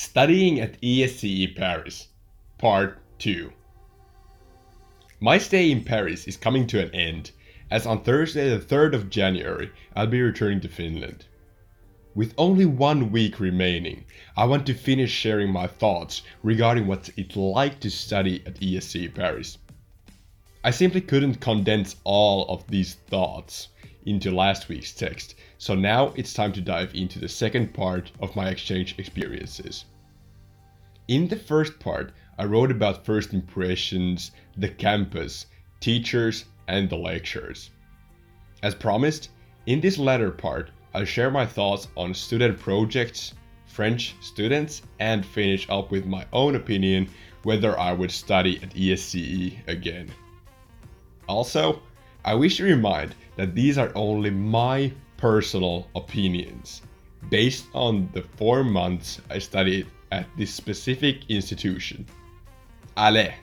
Studying at ESCE Paris, Part 2. My stay in Paris is coming to an end, as on Thursday, the 3rd of January, I'll be returning to Finland. With only one week remaining, I want to finish sharing my thoughts regarding what it's like to study at ESCE Paris. I simply couldn't condense all of these thoughts into last week's text, so now it's time to dive into the second part of my exchange experiences. In the first part, I wrote about first impressions, the campus, teachers, and the lectures. As promised, in this latter part, I'll share my thoughts on student projects, French students, and finish up with my own opinion whether I would study at ESCE again. Also, I wish to remind that these are only my personal opinions based on the four months I studied at this specific institution. Allez!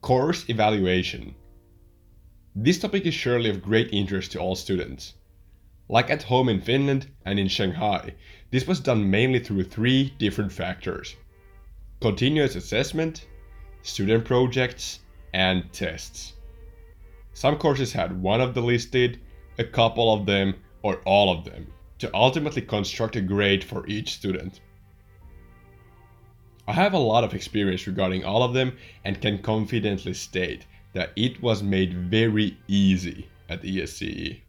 Course evaluation. This topic is surely of great interest to all students. Like at home in Finland and in Shanghai, this was done mainly through three different factors continuous assessment, student projects, and tests. Some courses had one of the listed, a couple of them, or all of them, to ultimately construct a grade for each student. I have a lot of experience regarding all of them and can confidently state that it was made very easy at ESCE.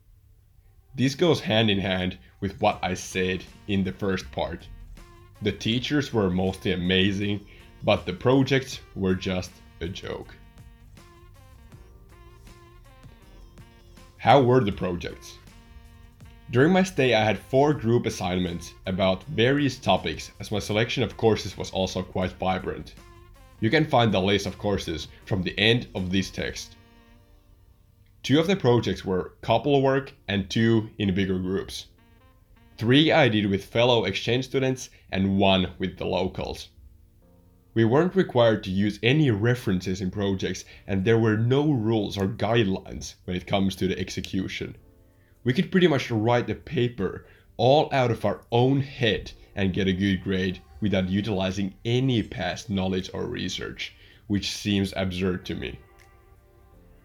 This goes hand in hand with what I said in the first part. The teachers were mostly amazing, but the projects were just a joke. How were the projects? During my stay, I had four group assignments about various topics, as my selection of courses was also quite vibrant. You can find the list of courses from the end of this text. Two of the projects were couple work and two in bigger groups. Three I did with fellow exchange students and one with the locals. We weren't required to use any references in projects, and there were no rules or guidelines when it comes to the execution. We could pretty much write the paper all out of our own head and get a good grade without utilizing any past knowledge or research, which seems absurd to me.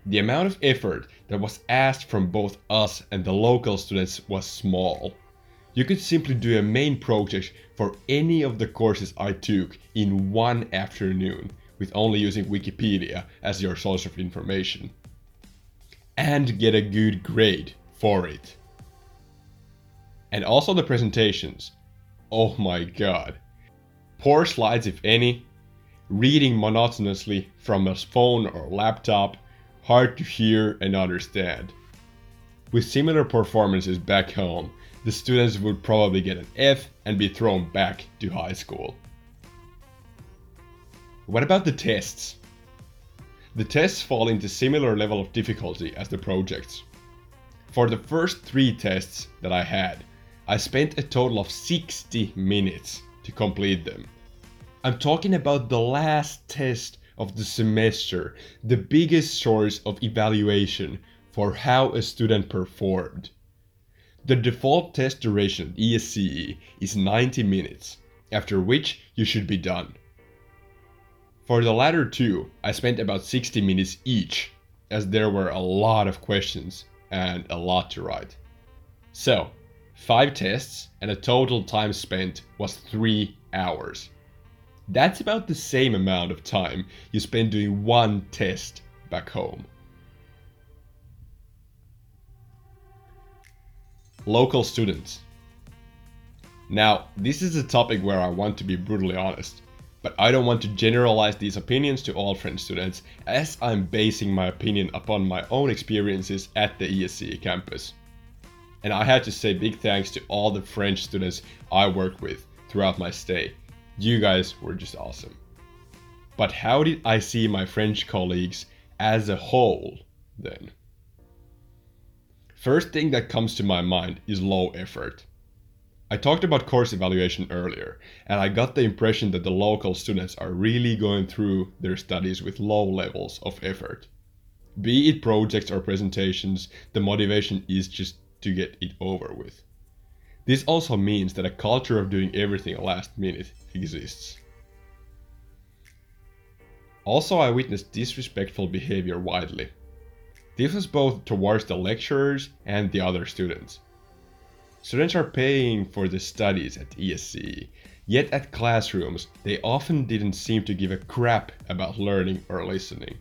The amount of effort that was asked from both us and the local students was small. You could simply do a main project for any of the courses I took in one afternoon with only using Wikipedia as your source of information. And get a good grade for it. And also the presentations. Oh my god. Poor slides if any, reading monotonously from a phone or laptop, hard to hear and understand. With similar performances back home, the students would probably get an F and be thrown back to high school. What about the tests? The tests fall into similar level of difficulty as the projects. For the first three tests that I had, I spent a total of 60 minutes to complete them. I'm talking about the last test of the semester, the biggest source of evaluation for how a student performed. The default test duration ESCE is 90 minutes, after which you should be done. For the latter two, I spent about 60 minutes each, as there were a lot of questions and a lot to write. So, 5 tests and a total time spent was 3 hours. That's about the same amount of time you spend doing one test back home. Local students. Now, this is a topic where I want to be brutally honest, but I don't want to generalize these opinions to all French students as I'm basing my opinion upon my own experiences at the ESCE campus. And I had to say big thanks to all the French students I worked with throughout my stay. You guys were just awesome. But how did I see my French colleagues as a whole then? First thing that comes to my mind is low effort. I talked about course evaluation earlier, and I got the impression that the local students are really going through their studies with low levels of effort. Be it projects or presentations, the motivation is just to get it over with. This also means that a culture of doing everything last minute exists. Also, I witnessed disrespectful behavior widely. This was both towards the lecturers and the other students. Students are paying for the studies at ESC, yet at classrooms they often didn't seem to give a crap about learning or listening.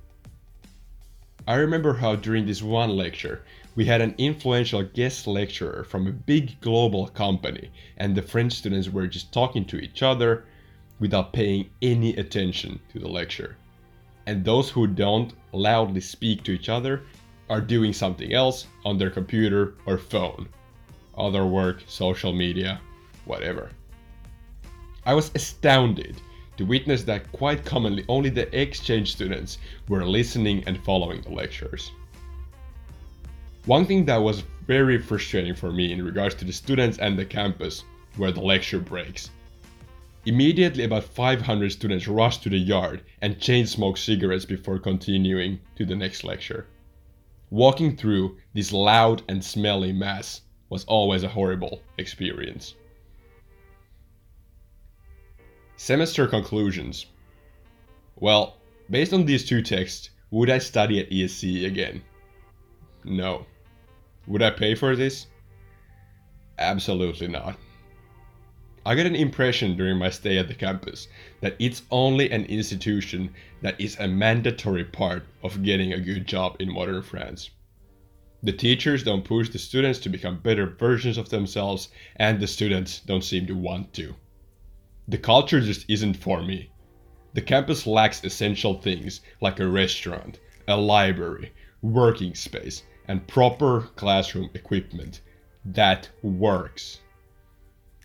I remember how during this one lecture we had an influential guest lecturer from a big global company, and the French students were just talking to each other without paying any attention to the lecture. And those who don't loudly speak to each other are doing something else on their computer or phone other work, social media, whatever. I was astounded to witness that quite commonly only the exchange students were listening and following the lectures. One thing that was very frustrating for me in regards to the students and the campus were the lecture breaks. Immediately about 500 students rushed to the yard and chain smoked cigarettes before continuing to the next lecture. Walking through this loud and smelly mass was always a horrible experience. Semester conclusions. Well, based on these two texts, would I study at ESC again? No. Would I pay for this? Absolutely not. I got an impression during my stay at the campus that it's only an institution that is a mandatory part of getting a good job in modern France. The teachers don't push the students to become better versions of themselves, and the students don't seem to want to. The culture just isn't for me. The campus lacks essential things like a restaurant, a library, working space, and proper classroom equipment that works.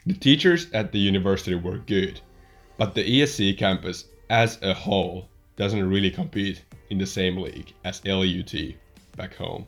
The teachers at the university were good, but the ESC campus as a whole doesn't really compete in the same league as LUT back home.